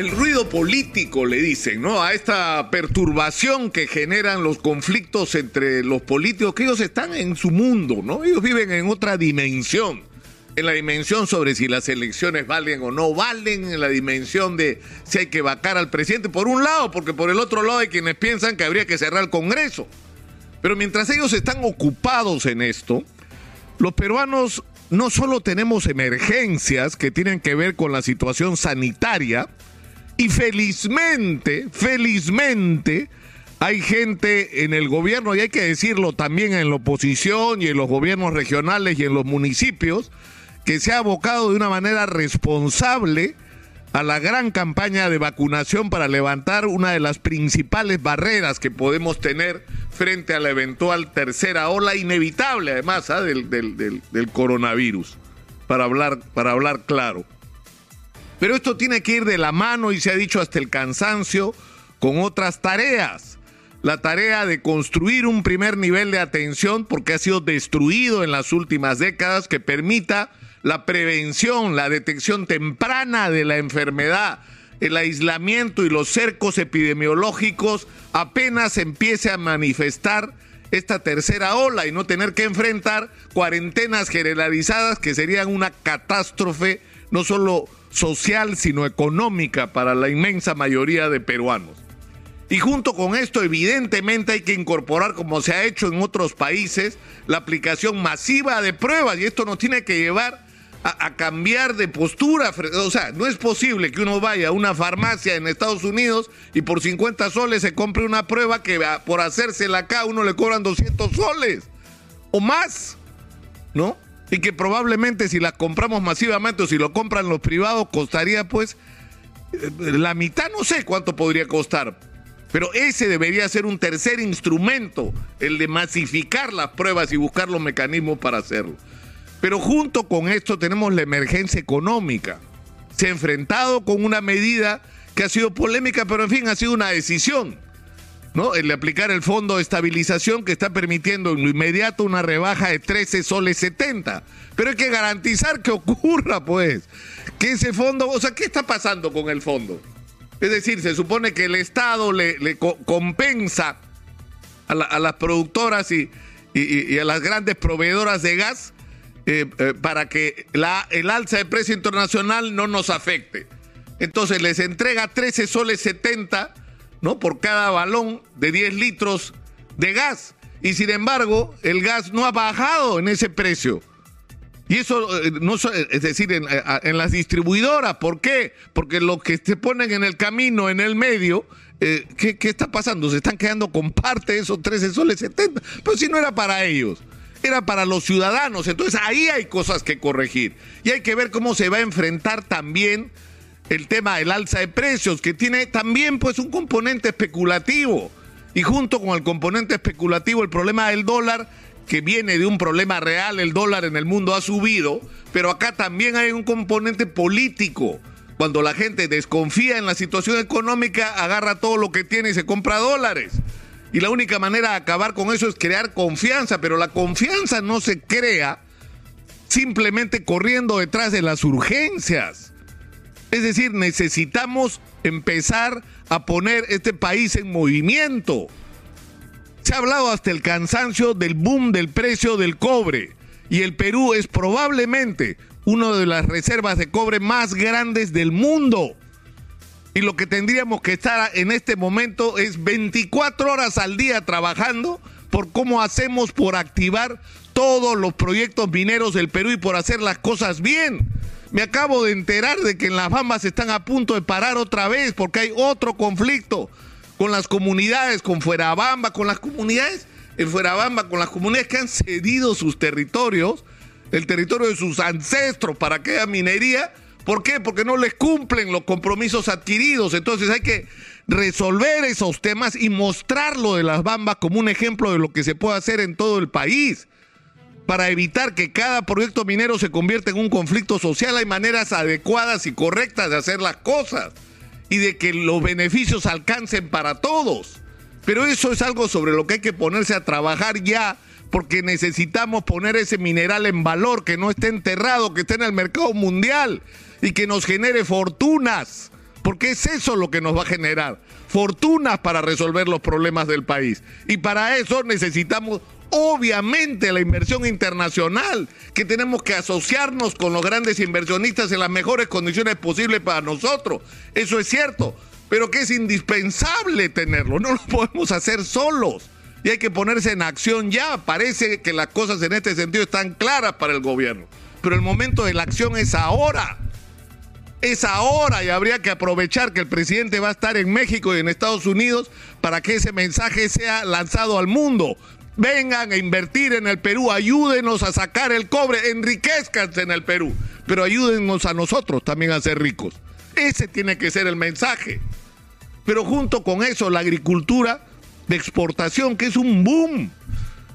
el ruido político, le dicen, ¿no? A esta perturbación que generan los conflictos entre los políticos, que ellos están en su mundo, ¿no? Ellos viven en otra dimensión. En la dimensión sobre si las elecciones valen o no valen, en la dimensión de si hay que vacar al presidente, por un lado, porque por el otro lado hay quienes piensan que habría que cerrar el Congreso. Pero mientras ellos están ocupados en esto, los peruanos no solo tenemos emergencias que tienen que ver con la situación sanitaria, y felizmente, felizmente, hay gente en el gobierno, y hay que decirlo también en la oposición y en los gobiernos regionales y en los municipios, que se ha abocado de una manera responsable a la gran campaña de vacunación para levantar una de las principales barreras que podemos tener frente a la eventual tercera ola inevitable, además, ¿ah? del, del, coronavirus, para hablar, para hablar claro. Pero esto tiene que ir de la mano y se ha dicho hasta el cansancio con otras tareas. La tarea de construir un primer nivel de atención porque ha sido destruido en las últimas décadas que permita la prevención, la detección temprana de la enfermedad, el aislamiento y los cercos epidemiológicos apenas empiece a manifestar esta tercera ola y no tener que enfrentar cuarentenas generalizadas que serían una catástrofe no solo social, sino económica para la inmensa mayoría de peruanos. Y junto con esto, evidentemente hay que incorporar, como se ha hecho en otros países, la aplicación masiva de pruebas. Y esto nos tiene que llevar a, cambiar de postura. O sea, no es posible que uno vaya a una farmacia en Estados Unidos y por 50 soles se compre una prueba que por hacérsela acá uno le cobran 200 soles o más, ¿no? Y que probablemente si las compramos masivamente o si lo compran los privados costaría pues eh, la mitad, no sé cuánto podría costar. Pero ese debería ser un tercer instrumento, el de masificar las pruebas y buscar los mecanismos para hacerlo. Pero junto con esto tenemos la emergencia económica. Se ha enfrentado con una medida que ha sido polémica, pero en fin, ha sido una decisión ¿no? El de aplicar el fondo de estabilización que está permitiendo en lo inmediato una rebaja de 13 soles 70. Pero hay que garantizar que ocurra, pues, que ese fondo, o sea, ¿qué está pasando con el fondo? Es decir, se supone que el Estado le, compensa a, las productoras y, a las grandes proveedoras de gas eh, eh, para que la, el alza de precio internacional no nos afecte. Entonces les entrega 13 soles 70 ¿no? Por cada balón de 10 litros de gas. Y sin embargo, el gas no ha bajado en ese precio. Y eso, eh, no, es decir, en, eh, en, las distribuidoras, ¿por qué? Porque los que se ponen en el camino, en el medio, eh, ¿qué, ¿qué, está pasando? Se están quedando con parte de esos 13 soles 70. Pero si no era para ellos, era para los ciudadanos. Entonces ahí hay cosas que corregir. Y hay que ver cómo se va a enfrentar también el tema del alza de precios, que tiene también pues un componente especulativo. Y junto con el componente especulativo, el problema del dólar, que viene de un problema real, el dólar en el mundo ha subido, pero acá también hay un componente político. Cuando la gente desconfía en la situación económica, agarra todo lo que tiene y se compra dólares. Y la única manera de acabar con eso es crear confianza, pero la confianza no se crea simplemente corriendo detrás de las urgencias. Es decir, necesitamos empezar a poner este país en movimiento. Se ha hablado hasta el cansancio del boom del precio del cobre y el Perú es probablemente una de las reservas de cobre más grandes del mundo. Y lo que tendríamos que estar en este momento es 24 horas al día trabajando por cómo hacemos por activar todos los proyectos mineros del Perú y por hacer las cosas bien. Me acabo de enterar de que en las Bambas están a punto de parar otra vez porque hay otro conflicto con las comunidades, con Fuerabamba, con las comunidades en Fuerabamba, con las comunidades que han cedido sus territorios, el territorio de sus ancestros para que haya minería. ¿Por qué? Porque no les cumplen los compromisos adquiridos. Entonces hay que resolver esos temas y mostrarlo de las Bambas como un ejemplo de lo que se puede hacer en todo el país para evitar que cada proyecto minero se convierta en un conflicto social, hay maneras adecuadas y correctas de hacer las cosas y de que los beneficios alcancen para todos. Pero eso es algo sobre lo que hay que ponerse a trabajar ya, porque necesitamos poner ese mineral en valor, que no esté enterrado, que esté en el mercado mundial y que nos genere fortunas porque es eso lo que nos va a generar fortunas para resolver los problemas del país. Y para eso necesitamos obviamente la inversión internacional, que tenemos que asociarnos con los grandes inversionistas en las mejores condiciones posibles para nosotros. Eso es cierto, pero que es indispensable tenerlo, no lo podemos hacer solos. Y hay que ponerse en acción ya. Parece que las cosas en este sentido están claras para el gobierno. Pero el momento de la acción es ahora. Es ahora y habría que aprovechar que el presidente va a estar en México y en Estados Unidos para que ese mensaje sea lanzado al mundo vengan a invertir en el Perú, ayúdenos a sacar el cobre, enriquezcanse en el Perú, pero ayúdenos a nosotros también a ser ricos. Ese tiene que ser el mensaje. Pero junto con eso, la agricultura de exportación, que es un boom,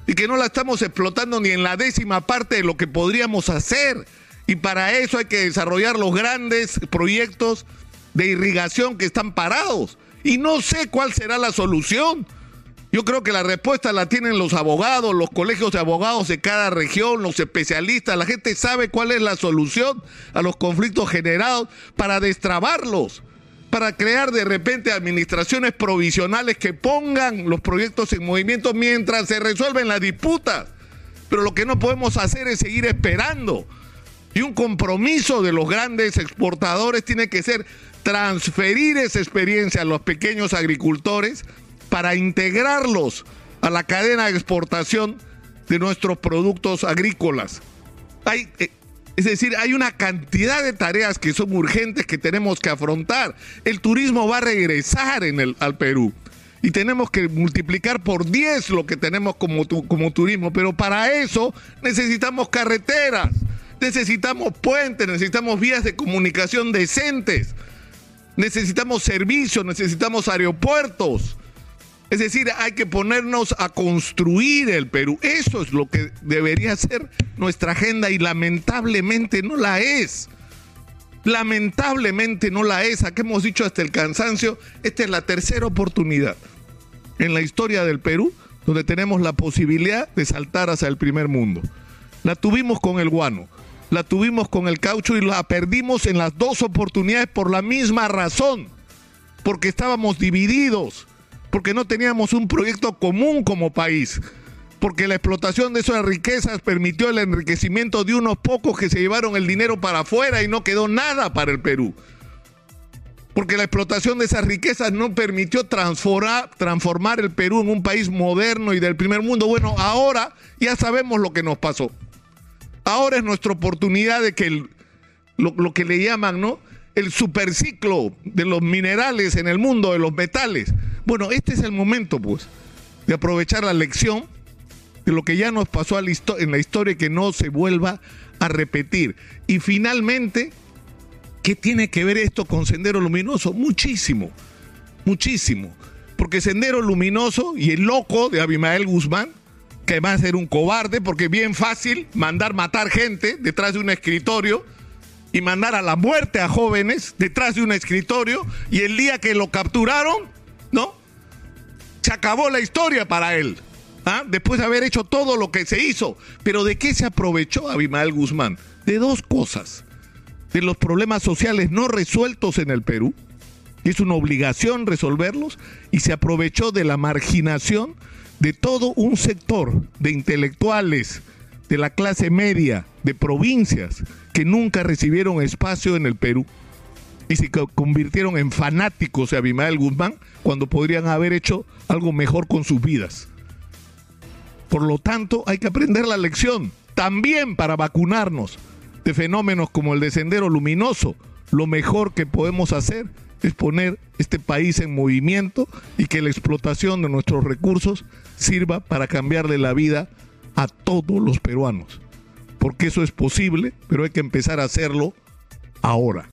y que no la estamos explotando ni en la décima parte de lo que podríamos hacer. Y para eso hay que desarrollar los grandes proyectos de irrigación que están parados. Y no sé cuál será la solución. Yo creo que la respuesta la tienen los abogados, los colegios de abogados de cada región, los especialistas. La gente sabe cuál es la solución a los conflictos generados para destrabarlos, para crear de repente administraciones provisionales que pongan los proyectos en movimiento mientras se resuelven las disputas. Pero lo que no podemos hacer es seguir esperando. Y un compromiso de los grandes exportadores tiene que ser transferir esa experiencia a los pequeños agricultores para integrarlos a la cadena de exportación de nuestros productos agrícolas. Hay, eh, es decir, hay una cantidad de tareas que son urgentes que tenemos que afrontar. El turismo va a regresar en el, al Perú y tenemos que multiplicar por 10 lo que tenemos como, como turismo, pero para eso necesitamos carreteras, necesitamos puentes, necesitamos vías de comunicación decentes, necesitamos servicios, necesitamos aeropuertos. Es decir, hay que ponernos a construir el Perú. Eso es lo que debería ser nuestra agenda y lamentablemente no la es. Lamentablemente no la es. Aquí hemos dicho hasta el cansancio, esta es la tercera oportunidad en la historia del Perú donde tenemos la posibilidad de saltar hacia el primer mundo. La tuvimos con el guano, la tuvimos con el caucho y la perdimos en las dos oportunidades por la misma razón, porque estábamos divididos porque no teníamos un proyecto común como país, porque la explotación de esas riquezas permitió el enriquecimiento de unos pocos que se llevaron el dinero para afuera y no quedó nada para el Perú. Porque la explotación de esas riquezas no permitió transformar, el Perú en un país moderno y del primer mundo. Bueno, ahora ya sabemos lo que nos pasó. Ahora es nuestra oportunidad de que lo, que le llaman, ¿no? El superciclo de los minerales en el mundo, de los metales, bueno, este es el momento, pues, de aprovechar la lección de lo que ya nos pasó en la historia y que no se vuelva a repetir. Y finalmente, ¿qué tiene que ver esto con Sendero Luminoso? Muchísimo, muchísimo. Porque Sendero Luminoso y el loco de Abimael Guzmán, que además era un cobarde, porque bien fácil mandar matar gente detrás de un escritorio y mandar a la muerte a jóvenes detrás de un escritorio, y el día que lo capturaron, ¿no? Se acabó la historia para él. ¿ah? Después de haber hecho todo lo que se hizo. Pero ¿de qué se aprovechó Abimael Guzmán? De dos cosas. De los problemas sociales no resueltos en el Perú. Es una obligación resolverlos. Y se aprovechó de la marginación de todo un sector de intelectuales, de la clase media, de provincias, que nunca recibieron espacio en el Perú y se convirtieron en fanáticos de Abimael Guzmán cuando podrían haber hecho algo mejor con sus vidas. Por lo tanto, hay que aprender la lección, también para vacunarnos de fenómenos como el de Sendero Luminoso. Lo mejor que podemos hacer es poner este país en movimiento y que la explotación de nuestros recursos sirva para cambiarle la vida a todos los peruanos. Porque eso es posible, pero hay que empezar a hacerlo ahora.